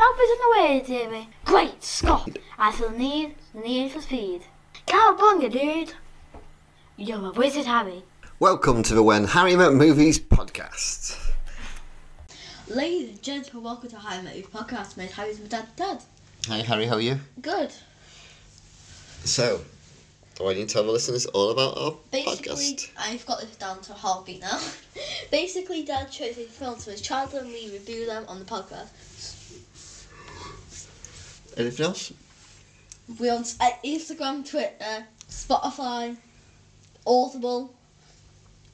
Help is on the way, Davy. Great Scott! I feel the need, the need for speed. Cowabunga, dude! You're a wizard, Harry. Welcome to the When Harry Met Movies podcast. Ladies and gentlemen, welcome to High Movies Podcast. My Harry's my dad, Dad. Hi Harry, how are you? Good. So, why don't you tell the listeners all about our Basically, podcast? I've got this down to a heartbeat now. Basically, Dad shows his films to his child and we review them on the podcast. Anything else? We on uh, Instagram, Twitter, Spotify, Audible.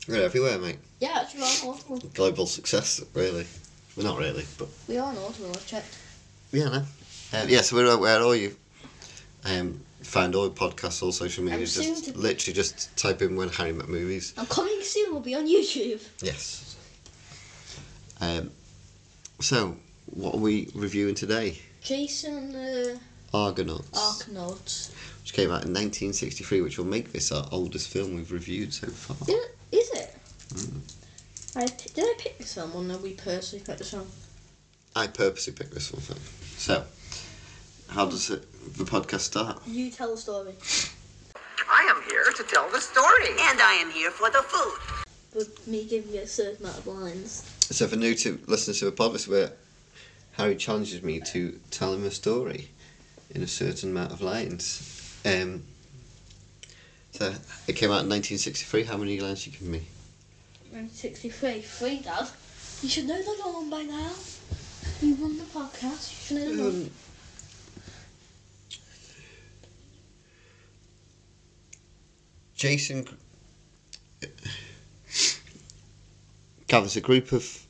We're everywhere, mate. Yeah, actually, we're on Audible. Global success, really. Well, not really, but We are on Audible, I've checked. yeah, no. Um, yeah, so we're where are you? Um, find all podcasts, all social media. I'm soon Just to- literally just type in When Harry Met Movies. And coming soon We'll be on YouTube. Yes. Um, so, what are we reviewing today? Jason uh, Argonauts. Arcanauts. which came out in 1963, which will make this our oldest film we've reviewed so far. Did it, is it? Mm. I, p- did I pick this film or no, we personally picked this film? I purposely picked this one for. So, how does it, the podcast start? You tell the story. I am here to tell the story. And I am here for the food. With me giving you a certain amount of lines. So, for new to listeners to the pod, this where Harry challenges me to tell him a story in a certain amount of lines. Um, so, it came out in 1963. How many lines you give me? 1963, three, dad. You should know the law by now. You run the podcast, you should know. Um, Jason gathers a group of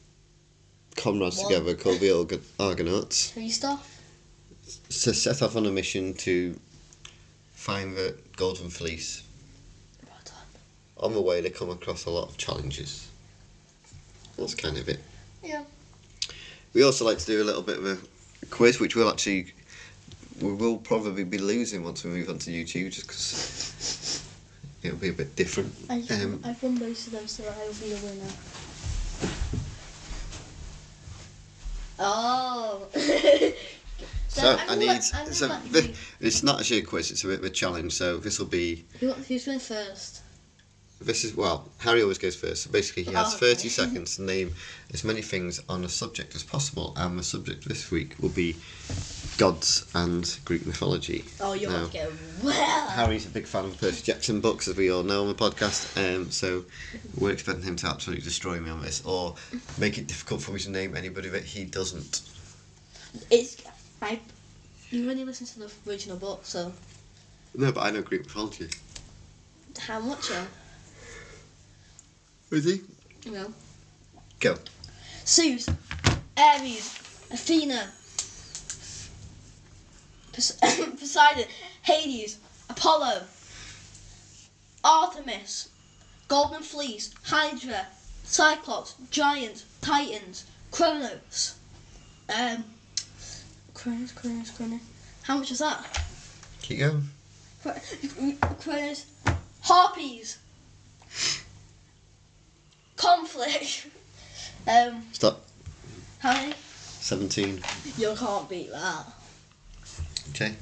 comrades One. together called the Arg- Argonauts Three star? to set off on a mission to find the Golden Fleece. Well. On the way, they come across a lot of challenges. That's kind of it. Yeah. We also like to do a little bit of a quiz, which we'll actually we will probably be losing once we move on to YouTube, just because it'll be a bit different. I've, Um, I've won most of them, so I will be the winner. Oh. so I'm I need. let- I'm gonna So it's not actually a quiz; it's a bit of a challenge. So this will be. Who, who's going first? This is well. Harry always goes first. So basically, he has Oh, thirty okay. seconds to name as many things on a subject as possible, and the subject this week will be gods and Greek mythology. Oh, you're No. going to go well. Harry's a big fan of the Percy Jackson books, as we all know on the podcast. Um, so we're expecting him to absolutely destroy me on this, or make it difficult for me to name anybody that he doesn't. It's. I. You only listen to the original book, so No, but I know Greek mythology. how much? Is he? you know. Go. Zeus, Ares, Athena, Pos- Poseidon, Hades, Apollo, Artemis, Golden Fleece, Hydra, Cyclops, Giant, Titans, Kronos. Um, Kronos, Kronos, Kronos. How much is that? Keep going. Chro- Kronos, Harpies, Conflict. Um, Stop. how many? 17. You can't beat that. Okay.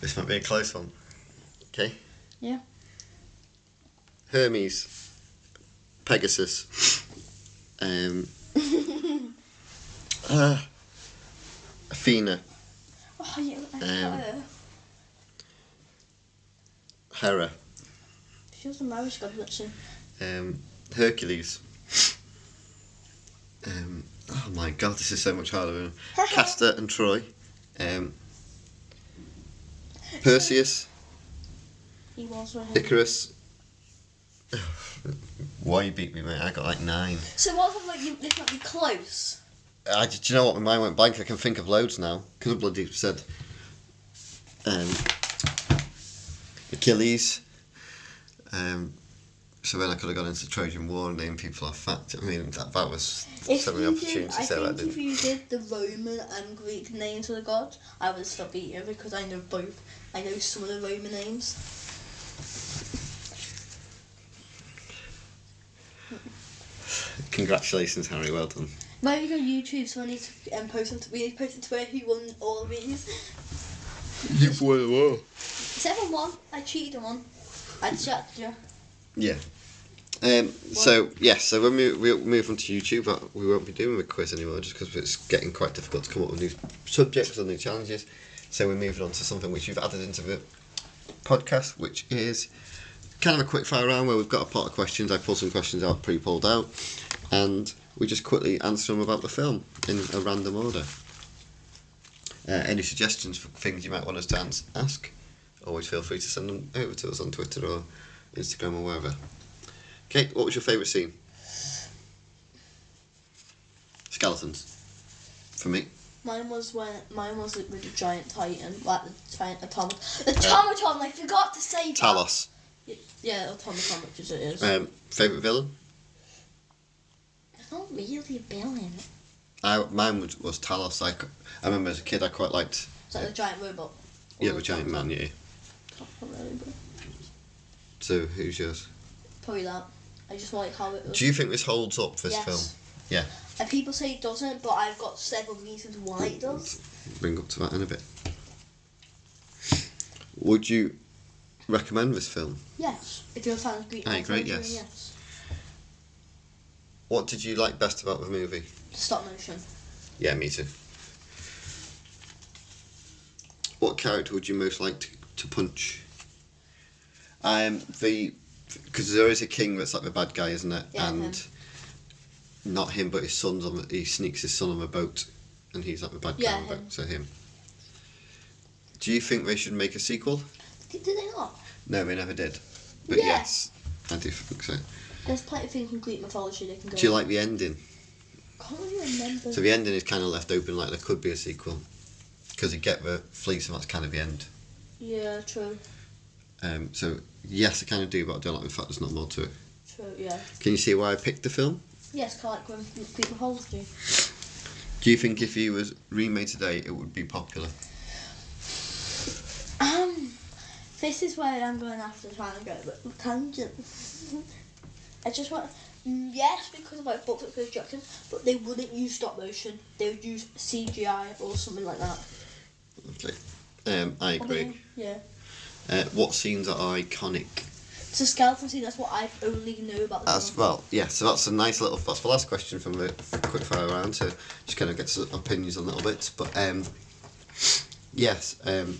This might be a close one. Okay. Yeah. Hermes. Pegasus. Um, uh, Athena. Oh, you. Um, Hera. she was a marriage god, wasn't she? um, Hercules. Um, oh my god, this is so much harder. than- Castor and Troy. Um, Perseus, He was with. Icarus. Why you beat me, mate? I got like nine. So what if like you, this might be close? I, do you know what? My mind went blank. I can think of loads now. Because bloody said um, Achilles. Um, so then I could have gone into Trojan War and named people off fact. I mean, that, that was If so many you did, opportunities I there. I think if you did the Roman and Greek names of the gods, I would have stopped beating because I know both. I know some of the Roman names. Congratulations, Harry. Well done. Maybe we go YouTube, so I need to um, post on. We need to post on Twitter who won all of these. You've won them all. Except for one, I cheated on one. I distracted you. Yeah. Um, so yes, so when we we'll move on to YouTube, uh, we won't be doing the quiz anymore, just because it's getting quite difficult to come up with new subjects or new challenges. So we're moving on to something which you've added into the podcast, which is kind of a quick fire round where we've got a pot of questions. I pull some questions out pre-pulled out, and we just quickly answer them about the film in a random order. Uh, any suggestions for things you might want us to ans- ask? Always feel free to send them over to us on Twitter or Instagram or wherever. Kate, what was your favourite scene? Skeletons. For me. Mine was when mine was with the giant titan, like the giant automaton. The automaton. I forgot to say that. Talos. Yeah, automaton, which is it is. Um, favourite villain? It's not really a villain. I, mine was, was Talos. i remember as a kid I quite liked. It's like the giant robot. Yeah, Or the giant man, yeah. Not really, but So, who's yours? probably that. I just like how it was. Do you think this holds up, this yes. film? Yeah. And people say it doesn't, but I've got several reasons why it does. Bring up to that in a bit. Would you recommend this film? Yes. If you're a fan of Greek Aye, great, yes. yes. What did you like best about the movie? Stop motion. Yeah, me too. What character would you most like to, to punch? Um, the because there is a king that's like the bad guy, isn't it? Yeah, and him. not him, but his son's on. The, he sneaks his son on the boat, and he's like the bad guy Yeah, on the him. boat. So him. Do you think they should make a sequel? Did, did they not? No, they never did. But Yeah. yes, I do think so. There's plenty of things in Greek mythology they can go. Do you like the ending? Can't really remember. So the ending is kind of left open, like there could be a sequel, because you get the fleece, and that's kind of the end. Yeah, true. Um, so yes, I kind of do, but I don't like the fact there's not more to it. True, yeah. Can you see why I picked the film? Yes, kind of like when Greek mythology. Do you think if he was remade today, it would be popular? Um, this is where I'm going after trying to go, but tangent. I just want. mm, Yes, because of like books Percy Jackson, but they wouldn't use stop motion. They would use CGI or something like that. Okay. Um, I agree. Yeah. Uh, what scenes are iconic? It's a skeleton scene. That's what I only know about film. well, yeah. So that's a nice little. That's the last question from the quick fire round. So just kind of get some opinions a little bit, But um, yes, um,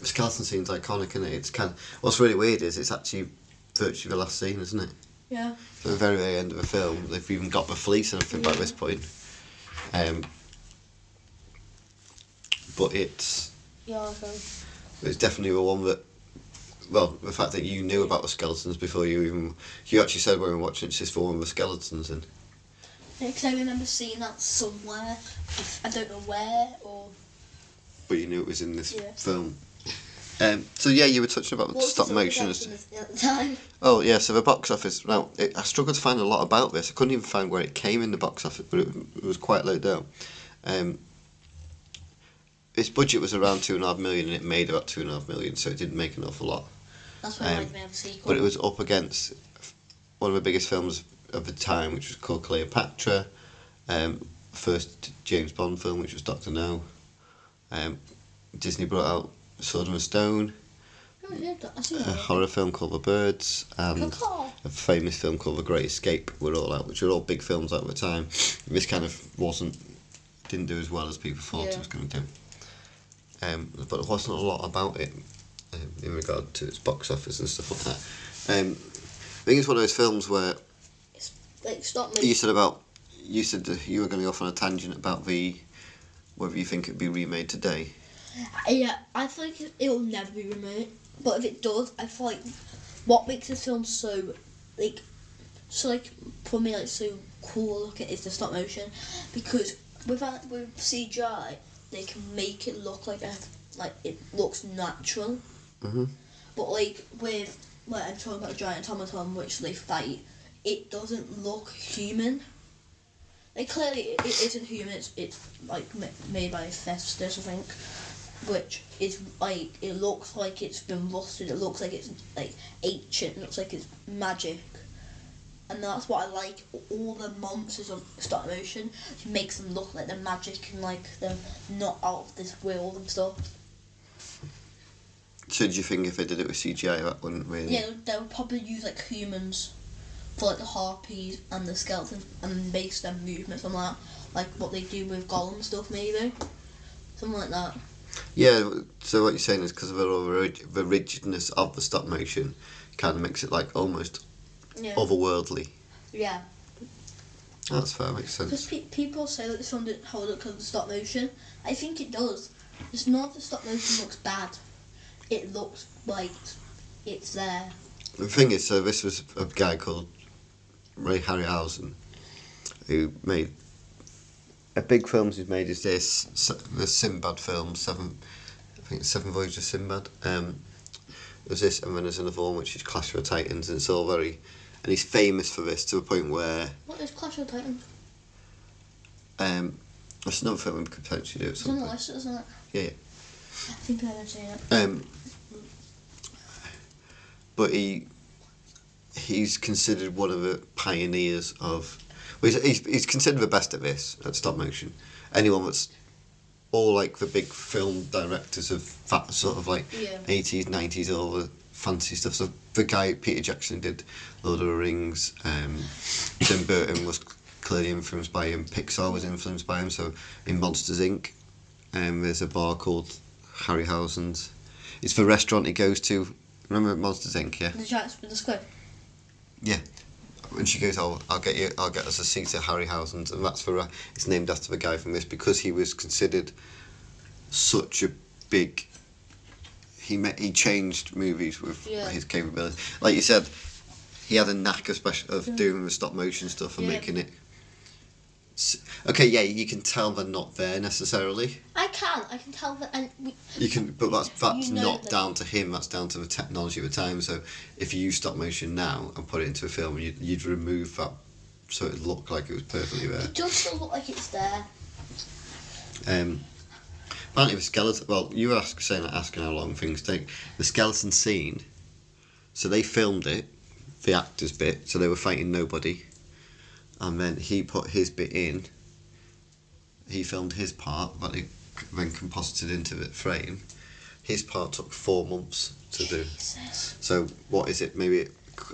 the skeleton scene's iconic, and it? it's kind. Of, what's really weird is it's actually virtually the last scene, isn't it? Yeah. At the very, very end of the film, they've even got the fleece and everything by this point. Um, but it's Yeah. Okay. It's definitely the one that. Well, the fact that you knew about the skeletons before you even you actually said when we were watching it's just for one of the skeletons and Because I remember seeing that somewhere. I don't know where or. but you knew it was in this Yeah. film. Um, so yeah, you were touching about What stop the motion. at the time? Oh yeah, so the box office. Now it, I struggled to find a lot about this. I couldn't even find where it came in the box office, but it, it was quite low down. Um, its budget was around two and a half million, and it made about two and a half million, so it didn't make an awful lot. That's why Um, I have a sequel. But it was up against one of the biggest films of the time, which was called Cleopatra. Um, first James Bond film, which was Doctor No. Um, Disney brought out Sword and Stone, Oh, yeah, a horror film called The Birds, and a famous film called The Great Escape were all out, which were all big films at the time. This kind of wasn't, didn't do as well as people thought it was going to do. Um, but there wasn't a lot about it um, in regard to its box office and stuff like that. Um, I think it's one of those films where Like, stop you said about, you said you were going to go off on a tangent about the, whether you think it'd be remade today. Yeah, I think it- it'll never be remade. But if it does, I feel like what makes the film so, like, so like for me like so cool look at is the stop motion, because with that with CGI they can make it look like a like it looks natural. Mhm. But like with like I'm talking about giant automaton which they fight, it doesn't look human. Like clearly it, it isn't human. It's it's like ma- made by Hephaestus, I think, which is like it looks like it's been rusted. It looks like it's like ancient. It looks like it's magic. And that's what I like. All the monsters on stop motion makes them look like they're magic and like they're not out of this world and stuff. So do you think if they did it with CGI, that wouldn't really? Yeah, they would probably use like humans for like the harpies and the skeleton and base their movements on that, like what they do with Gollum stuff, maybe something like that. Yeah. So what you're saying is because of the, the rigidness of the stop motion, kind of makes it like almost Yeah. otherworldly. Yeah. That's fair. Makes Because sense. pe- people say that this one didn't hold up because of stop motion. I think it does. It's not that stop motion looks bad. It looks like it's there. The thing is, so this was a guy called Ray Harryhausen, who made a big films he's made is this the Sinbad film seven I think it's Seven Voyages of Sinbad. Um, there's this and then there's another one which is Clash of the Titans and it's all very and he's famous for this to the point where What is Clash of Titans? um, that's another film we could potentially do at It's some on the list, isn't it? Yeah, yeah. I think I haven't seen it. Um, but he he's considered one of the pioneers of. Well, he's, he's, he's considered the best at this at stop motion. Anyone that's all like the big film directors of that sort of like Yeah. eighties, nineties, all the fancy stuff. So the guy Peter Jackson did Lord of the Rings. Um, Tim Burton was clearly influenced by him. Pixar was influenced by him. So in Monsters Inc. Um, there's a bar called Harryhausen's. It's the restaurant he goes to. Remember Monsters Inc. Yeah. The Giants with the Squid. When she goes, I'll, I'll get you. I'll get us a seat at Harryhausen's, and that's for. Uh, it's named after the guy from this because he was considered such a big. He met, he changed movies with Yeah. his capabilities. Like you said, he had a knack of special of doing the stop motion stuff and Yeah. making it. Okay, yeah, you can tell they're not there necessarily. I can, I can tell that, and we, You can, but that's that's You know not that- down to him. That's down to the technology of the time. So, if you use stop motion now and put it into a film, you'd, you'd remove that so it looked like it was perfectly there. it does still look like it's there. Um, apparently, the skeleton. Well, you were ask, saying asking how long things take. The skeleton scene. So they filmed it, the actors bit. So they were fighting nobody, and then he put his bit in. He filmed his part, but he then composited into the frame. His part took four months to do. So what is it? Maybe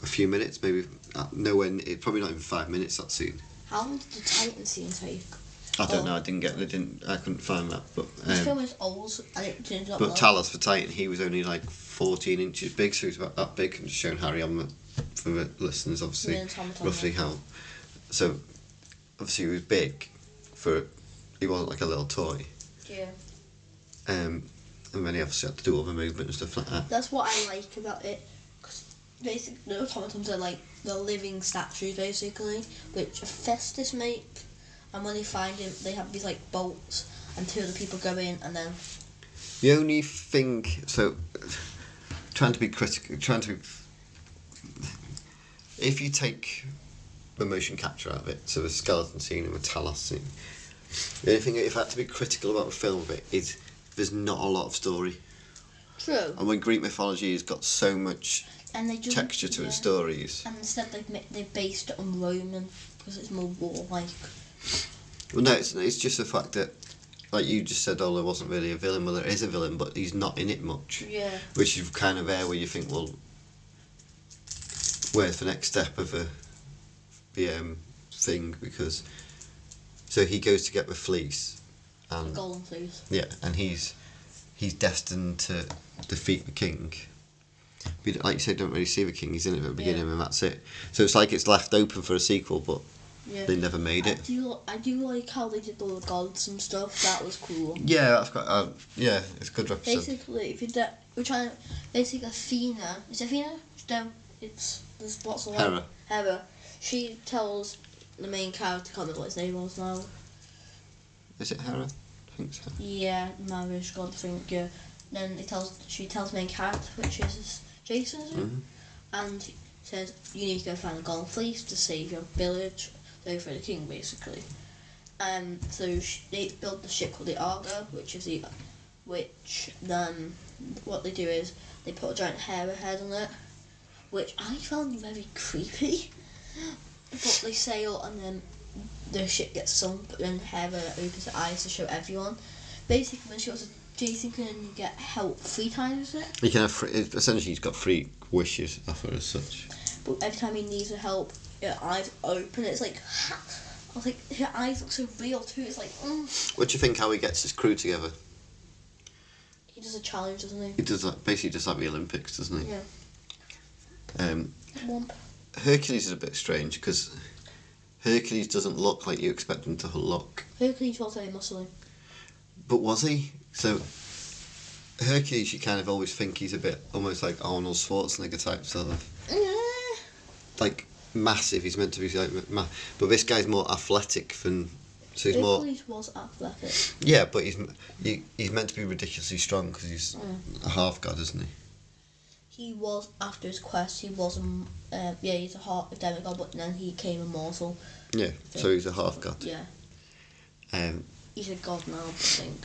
a few minutes? Maybe uh, nowhere. It probably not even five minutes. That scene. How long did the Titan scene take? I don't Oh. know. I didn't get. They didn't. I couldn't find that. But This um, film is old, and it turns out But. Talos for Titan, he was only like 14 inches big, so he was about that big. And just showing Harry on the, for the listeners, obviously, Yeah, roughly how. So, obviously, he was big for. He wasn't like a little toy. Yeah. Um, and then he obviously had to do all the movement and stuff like that. That's what I like about it. Because basically, the automatons are like the living statues, basically, which Hephaestus make. And when they find him, they have these like bolts, and two other people go in, and then The only thing, so, trying to be critical, trying to. If you take the motion capture out of it, so the skeleton scene and the Talos scene, the only thing, if I had to be critical about the film of it, is there's not a lot of story. true, And when Greek mythology has got so much and they just texture to yeah. its stories, And instead, they ma- they based it on Roman because it's more warlike. Well, no, it's, it's just the fact that, like you just said, there wasn't really a villain. Well, there is a villain, but he's not in it much. Yeah. Which is kind of there where you think, well, where's the next step of the, the um, thing? Because, so he goes to get the fleece, and Golden fleece. yeah, and he's he's destined to defeat the king. But like you said, don't really see the king. He's in it at the beginning, Yeah. and that's it. So it's like it's left open for a sequel, but Yeah. they never made it. I do, I do like how they did all the gods and stuff. That was cool. Yeah, that's quite. Uh, yeah, it's good representation. Basically, if you do, we're trying. Basically, Athena is it Athena? No, it's there's lots of Hera. Hera. She tells the main character, can't remember what his name was now. Is it Hera? I think so. Yeah, marriage god thing. Yeah. Then it tells she tells main character, which is Jason? Mhm. and says you need to go find the golden fleece to save your village, go for the king, basically. And so sh- they build the ship called the Argo, which is the, which then what they do is they put a giant hair head on it, which I found very creepy. But they sail and then the ship gets sunk, but then Hera opens her eyes to show everyone. Basically, when she to Jason can get help three times, is it? You can have free, essentially he's got three wishes off her as such. But every time he needs her help, her eyes open. It's like! I was like, her eyes look so real too. It's like, mm. What do you think how he gets his crew together? he does a challenge, doesn't he? He does that basically just like the Olympics, doesn't he? Yeah. Um, Womp. Hercules is a bit strange because Hercules doesn't look like you expect him to look. Hercules was very muscly. But was he? So Hercules, you kind of always think he's a bit almost like Arnold Schwarzenegger type, sort of Eh. like massive. He's meant to be like, ma- but this guy's more athletic than. So he's more. Was athletic. Yeah, but he's he, he's meant to be ridiculously strong because he's a half god, isn't he? He was after his quest. He was um, uh, yeah, he's a a demigod, but then he became immortal. Yeah. So he's a half god. Yeah, Um, he's a god now. I think.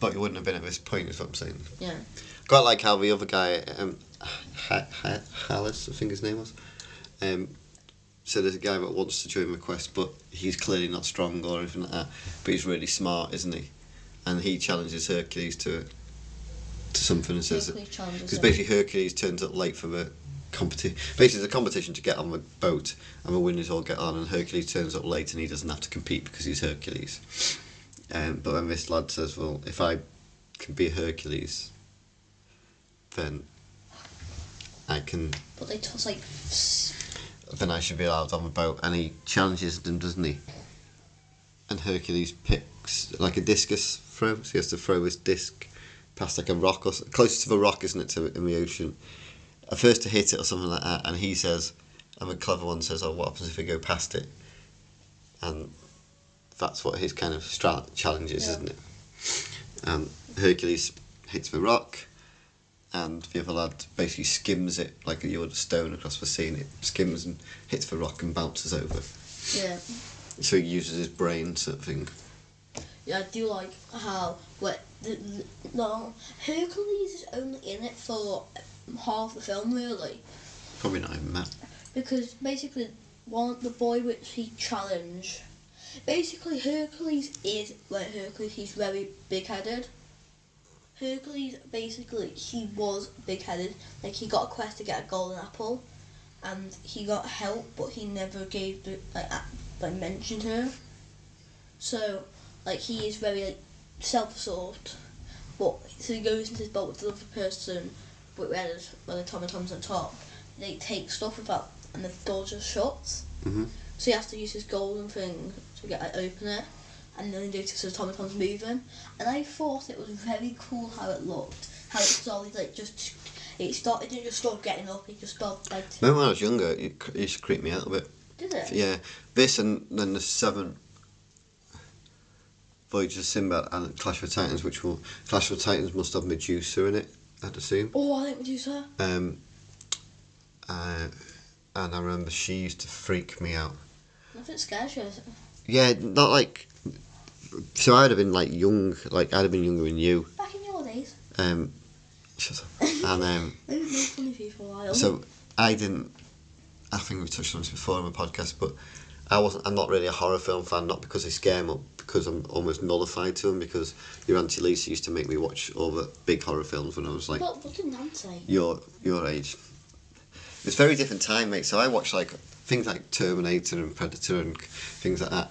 but he wouldn't have been at this point, is what I'm saying. Yeah. Quite like how the other guy, um, ha- ha- Hallis, I think his name was, um, so there's a guy that wants to join the quest, but he's clearly not strong or anything like that. But he's really smart, isn't he? And he challenges Hercules to to something and says because basically Hercules turns up late for the competition. Basically, it's a competition to get on the boat, and the winners all get on, and Hercules turns up late, and he doesn't have to compete because he's Hercules. Um, but then this lad says, "Well, if I can be Hercules, then I can But they toss like then I should be allowed on the boat. And he challenges them, doesn't he? And Hercules picks like a discus throw, so he has to throw his disc past like a rock or closer to the rock, isn't it, to in the ocean? At first to hit it or something like that, and he says, and the clever one says, "Oh, what happens if we go past it?" And that's what his kind of stra- challenge is, Yeah. isn't it? And Hercules hits the rock, and the other lad basically skims it like you would a stone across the sea, and it skims and hits the rock and bounces over. yeah. So he uses his brain sort of thing. Yeah, I do like how what the, no Hercules is only in it for half the film really Probably not even that. because basically one the boy which he challenged basically Hercules is like Hercules he's very big headed. Hercules basically he was big headed like he got a quest to get a golden apple and he got help but he never gave the like, like mentioned her. So like he is very like self-absorbed. But so he goes into his boat with the other person but where the Tommy Tom's on top they take stuff without and the door just shuts. Mhm. so he has to use his golden thing to get like, open it and then he notices the Tommy Tom's moving and I thought it was very cool how it looked how it started like just it started didn't just start getting up it just started like Remember when I was younger, it, it used to creep me out a bit. did it Yeah, this and then the seven Voyage of Sinbad and Clash of Titans, which will Clash of Titans must have Medusa in it, I'd assume. oh I think sir Um, uh, and I remember she used to freak me out. nothing scares you Yeah, not like. So I'd have been like young, like I'd have been younger than you. back in your days Um, shut up. And um, maybe it's funny for you for a while so I didn't. I think we touched on this before in the podcast, but I wasn't. I'm not really a horror film fan, not because they scare me, because I'm almost nullified to them. Because your auntie Lisa used to make me watch all the big horror films when I was like What, what did your your age. It's very different time, mate. So I watched like things like Terminator and Predator and things like that.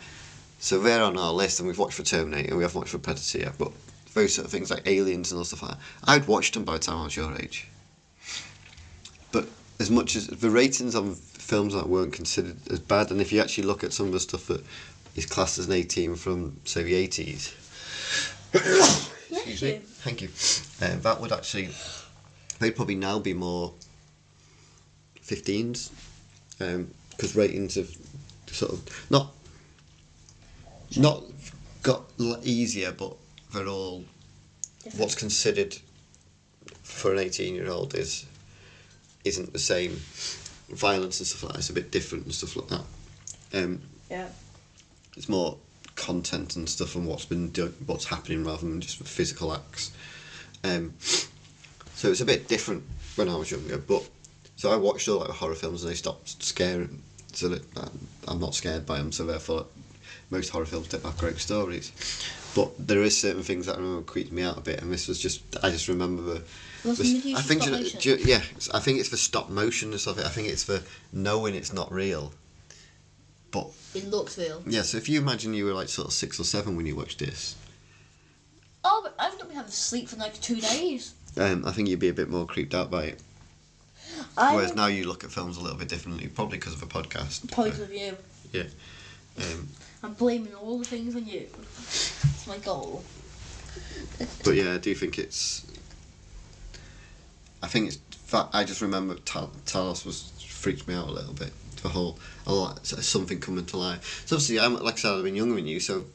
So they're on our list, and we've watched for Terminator, and we haven't watched for Predator yet. But those sort of things like Aliens and all stuff like that, I'd watched them by the time I was your age. But as much as the ratings on films that weren't considered as bad, and if you actually look at some of the stuff that is classed as an 18 from say the 80s. Excuse me. Thank you. Uh, that would actually, they'd probably now be more 15s, because ratings have sort of not not got easier, but they're all what's considered for an 18 year old is isn't the same violence and stuff like that. It's a bit different and stuff like that. Um, Yeah. it's more content and stuff and what's been done, what's happening rather than just physical acts. Um, so it's a bit different when I was younger, but so I watched all like horror films and they stopped scaring so that I'm- not scared by them. So therefore, most horror films don't have great stories. But there is certain things that I remember creeped me out a bit, and this was just I just remember the. The- I think ju- motion? yeah, I think it's the stop motionness of it. I think it's the knowing it's not real. But It looks real. yeah, so if you imagine you were like sort of six or seven when you watched this, Oh, but I've not been having sleep for like two days. um, I think you'd be a bit more creeped out by it. I Whereas now you look at films a little bit differently, probably because of a podcast. point of view. Um, I'm blaming all the things on you. It's my goal. but yeah, I do think it's. I think it's. I just remember Tal- Talos was freaked me out a little bit. The whole a lot something coming to life. So obviously, I'm like I said, I've been younger than you, so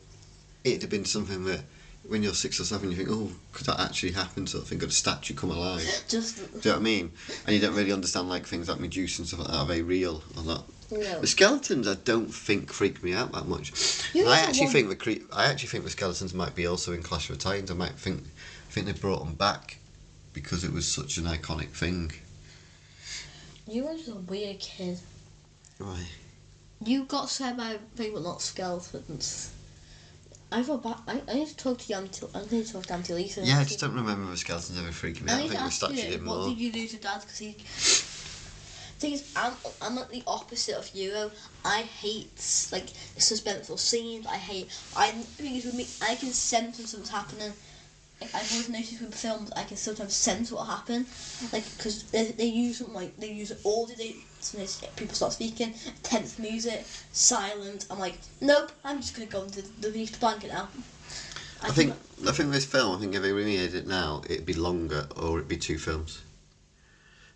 it'd have been something that when you're six or seven, you think, oh, could that actually happen? Sort of thing. Could a statue come alive? Just Do you know what I mean? And you don't really understand like things like Medusa and stuff like that. Are they real or not? no. The skeletons, I don't think freak me out that much. I actually one- think the cre- I actually think the skeletons might be also in Clash of Titans. I might think, I think they brought them back because it was such an iconic thing. You were just a weird kid. Right. You got scared by but not skeletons. I feel bad. I, I need to talk to Jan. Til- I need to talk to Jan Tilly. Yeah, I just don't remember the skeletons ever freaking me out. I to think ask statue you, did what more. did you do to Dad? Because he. Thing is, I'm I'm like the opposite of you. though. I hate like suspenseful scenes. I hate. I think it's with me. I can sense when something's happening. Like, I've always noticed with films, I can sometimes sense what will happen. Like, because they, they use something like they use all the they, people start speaking, tense music, silent. I'm like, nope. I'm just gonna go into the beach blanket now. I think I think this film. I think if they remade it now, it'd be longer or it'd be two films.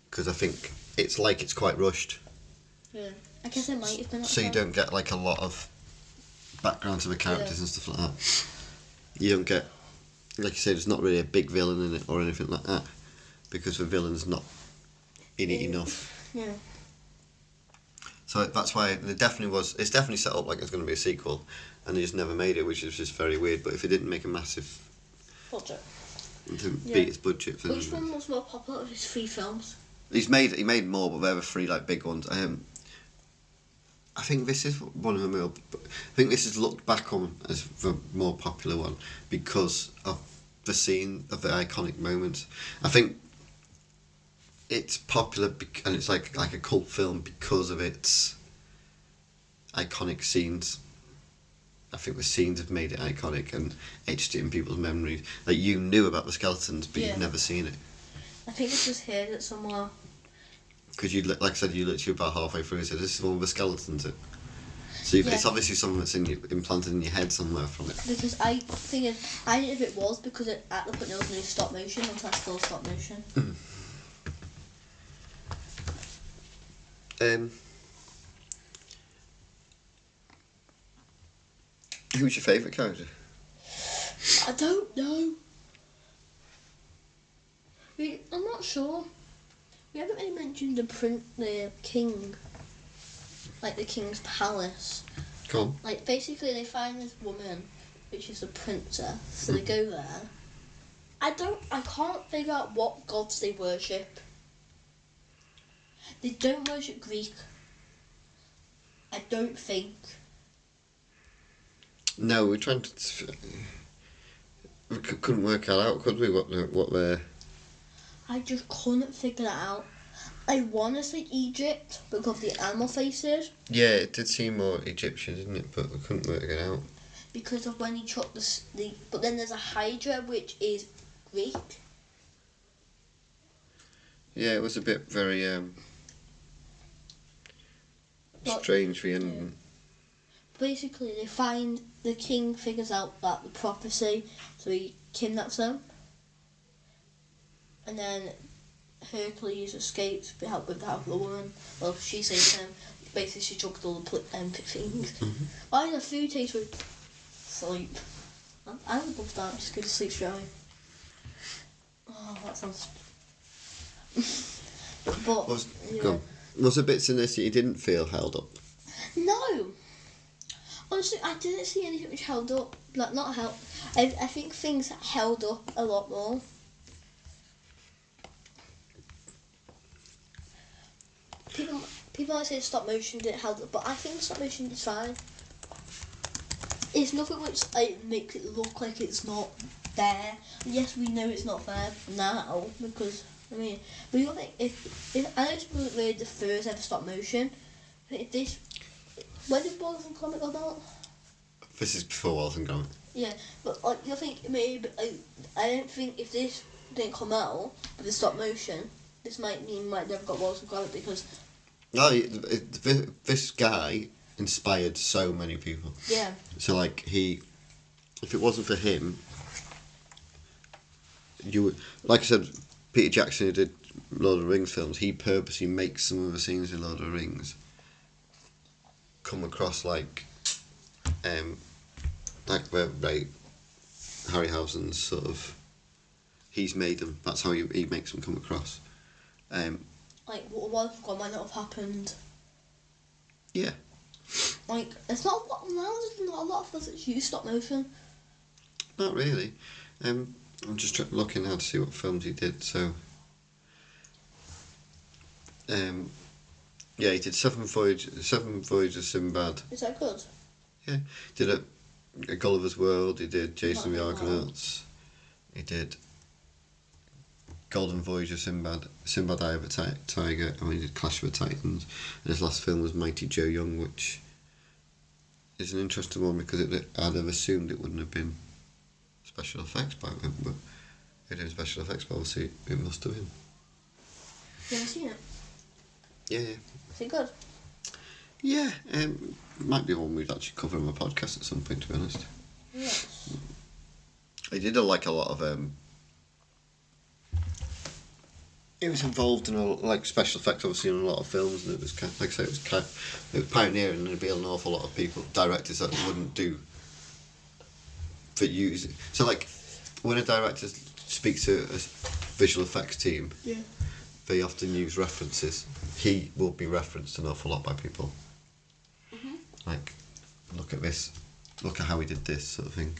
Because I think it's like it's quite rushed, Yeah. I guess it might have been. so you don't get like a lot of background to the characters and stuff like that. You don't get, like you said, there's not really a big villain in it or anything like that, because the villain's not in it Yeah. enough. Yeah. So that's why there definitely was. It's definitely set up like it's going to be a sequel, and they just never made it, which is just very weird. But if it didn't make a massive, Budget. it didn't Yeah. beat its budget, then Which one was more popular of his three films? he's made he made more, but they're the three like big ones. Um, I think this is one of the more. I think this is looked back on as the more popular one because of the scene of the iconic moments. I think it's popular bec- and it's like like a cult film because of its iconic scenes. I think the scenes have made it iconic and etched it in people's memories. Like you knew about the skeletons, but Yeah. you'd never seen it I think I just heard it somewhere. because you like I said, you literally about halfway through and said this is one with the skeletons. In. So you've, it's obviously something that's in you, implanted in your head somewhere from it. Because I think I didn't know if it was because it, at the point there was no stop motion until I still stop motion. Hmm. Um, who's your favourite character? I don't know. We, I'm not sure. We haven't really mentioned the print, the king, like the king's palace. Come on. Like basically, they find this woman, which is a princess. So they go there. I don't. I can't figure out what gods they worship. They don't worship Greek. I don't think. No, we're trying to. We c- couldn't work that out, could we? What the- what they're. I just couldn't figure that out. I want to say Egypt because of the animal faces, Yeah, it did seem more Egyptian, didn't it? But we couldn't work it out. because of when he chopped the, the. But then there's a Hydra which is Greek. Yeah, it was a bit very um, But- strange. The ending. Basically, they find the king figures out that the prophecy, so he kidnaps them. And then Hercules escapes with help with the help of the woman. Well, she saves him. Basically, she chucked all the pl- um, things. Why does the food taste with sleep? I, I would love that. Just go to sleep straight away. Oh, that sounds. but Was, yeah. go. Was there bits in this that you didn't feel held up? No. Honestly, I didn't see anything which held up. Like, not held. I, I think things held up a lot more. People, people might say stop motion didn't help, but I think stop motion is fine. It's nothing which like, makes it look like it's not there. Yes, we know it's not there now because I mean, but you think if if I know it's really the first ever stop motion, if this when did Wallace and Gromit come out? This is before Wallace and Gromit. Yeah, but like you think maybe I, I don't think if this didn't come out with the stop motion, this might mean might never got Wallace and Gromit because No, it, this, this guy inspired so many people. yeah, So like he, if it wasn't for him, you would like I said, Peter Jackson who did Lord of the Rings films. He purposely makes some of the scenes in Lord of the Rings come across like, um, like where right, Harryhausen's sort of. He's made them. That's how he, he makes them come across. Um, like what and might not have happened. yeah, Like it's not a lot now. There's not a lot of us that use stop motion. Not really. Um, I'm just looking now to see what films he did. So, um, yeah, he did Seven Voyage, Seven Voyages of Sinbad. Is that good? Yeah, did a, a Gulliver's World. He did Jason the Argonauts. He did Golden Voyage of Sinbad, Sinbad Eye of a Ti- Tiger. Mean, he did Clash of the Titans. And his last film was Mighty Joe Young, which is an interesting one because it, I'd have assumed it wouldn't have been special effects by then, but it is special effects, but obviously it must have been. You ever seen it? Yeah, yeah. Is it good? Yeah, um, might be one we'd actually cover on my podcast at some point, to be honest. Yes. He did a, like a lot of. Um, he was involved in a, like special effects, obviously, in a lot of films, and it was kind, like I say, it was kind, of, it was pioneering, and there'd be an awful lot of people, directors that wouldn't do. For use, so like, when a director speaks to a visual effects team, Yeah. they often use references. He will be referenced an awful lot by people. Mm-hmm. Like, look at this, look at how he did this, sort of thing.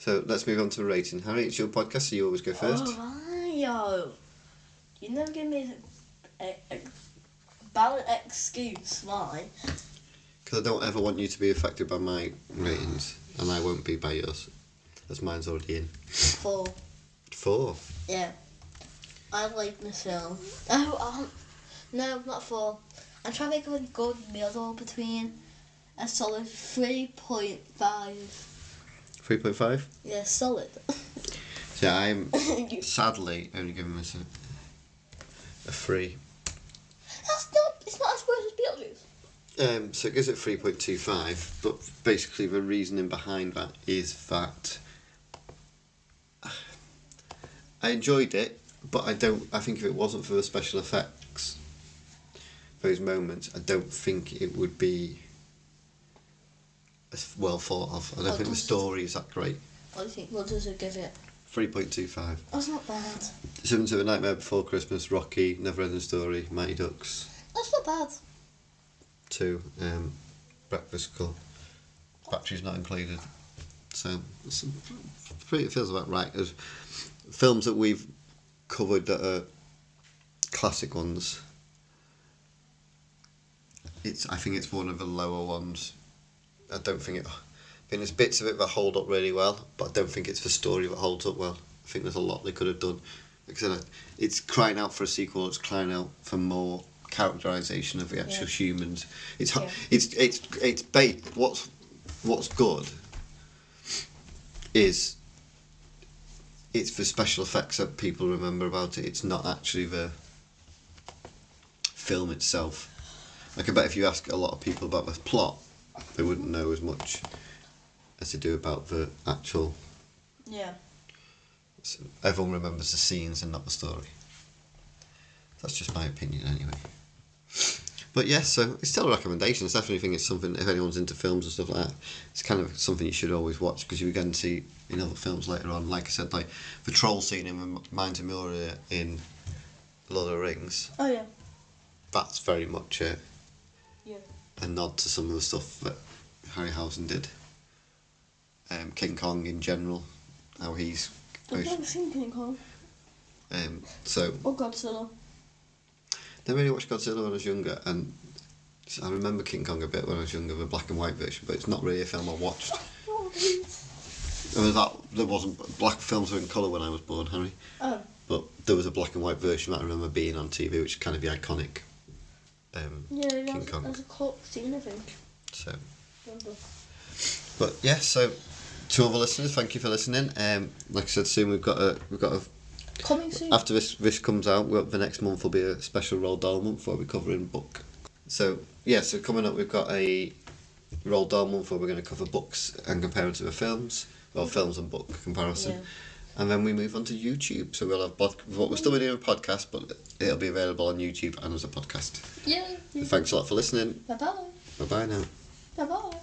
So let's move on to the rating. Harry, it's your podcast, so you always go first. Oh, yo. You never give me a, a valid excuse why. Because I don't ever want you to be affected by my ratings, and I won't be by yours, as mine's already in. Four. Four. yeah, I like this film. Oh, um, no, not four. I'm trying to make a good middle between a solid three point five. 3.5. Yeah, solid. So I'm sadly only giving myself a, a 3. That's not. It's not as worse as Beetlejuice. Um, so it gives it 3.25, but basically the reasoning behind that is that I enjoyed it, but I don't. I think if it wasn't for the special effects, those moments, I don't think it would be as well thought of. I don't Oh, think the story is that great. What do you think? What does it give it? 3.25. That's not bad. Seven to a Nightmare Before Christmas, Rocky, Never Ending Story, Mighty Ducks, That's not bad. 2, um, Breakfast Club. Batteries not included. So, it feels about right. As films that we've covered that are classic ones, it's I think it's one of the lower ones. I don't think it. I think there's bits of it that hold up really well, but I don't think it's the story that holds up well. I think there's a lot they could have done. Like I said, it's crying out for a sequel. It's crying out for more characterization of the actual Yeah. humans. It's Yeah. it's it's it's bait. What's what's good is it's the special effects that people remember about it. It's not actually the film itself. Like I bet if you ask a lot of people about the plot, they wouldn't know as much as they do about the actual. Yeah. So everyone remembers the scenes and not the story. That's just my opinion, anyway. But yes, so it's still a recommendation. I definitely think it's something if anyone's into films and stuff like that. It's kind of something you should always watch because you again see in other films later on. Like I said, like the troll scene in Mind Moria in Lord of the Rings. Oh yeah. That's very much a, Yeah. a nod to some of the stuff that Harryhausen did. Um, King Kong in general, how he's I've never seen King Kong um, so or Godzilla. Never really watched Godzilla when I was younger, and I remember King Kong a bit when I was younger, the black and white version, but it's not really a film I watched. There was that there wasn't black films were in colour when I was born, Harry. Oh. But there was a black and white version that I remember being on TV, which is kind of the iconic. Um, Yeah, King Kong. that's a cult scene, I think. so, but yeah. So, to all the listeners, thank you for listening. Um, like I said, soon we've got a we've got a Coming soon. after this this comes out, we'll, the next month will be a special Roald Dahl month where we're covering book. So yeah, so coming up we've got a Roald Dahl month where we're going to cover books and compare them to the films, well films and book comparison, Yeah. and then we move on to YouTube. So we'll have bod- what we're still doing a podcast, but it'll be available on YouTube and as a podcast. Yeah. Thanks a lot for listening. Bye bye. Bye bye now. Bye bye.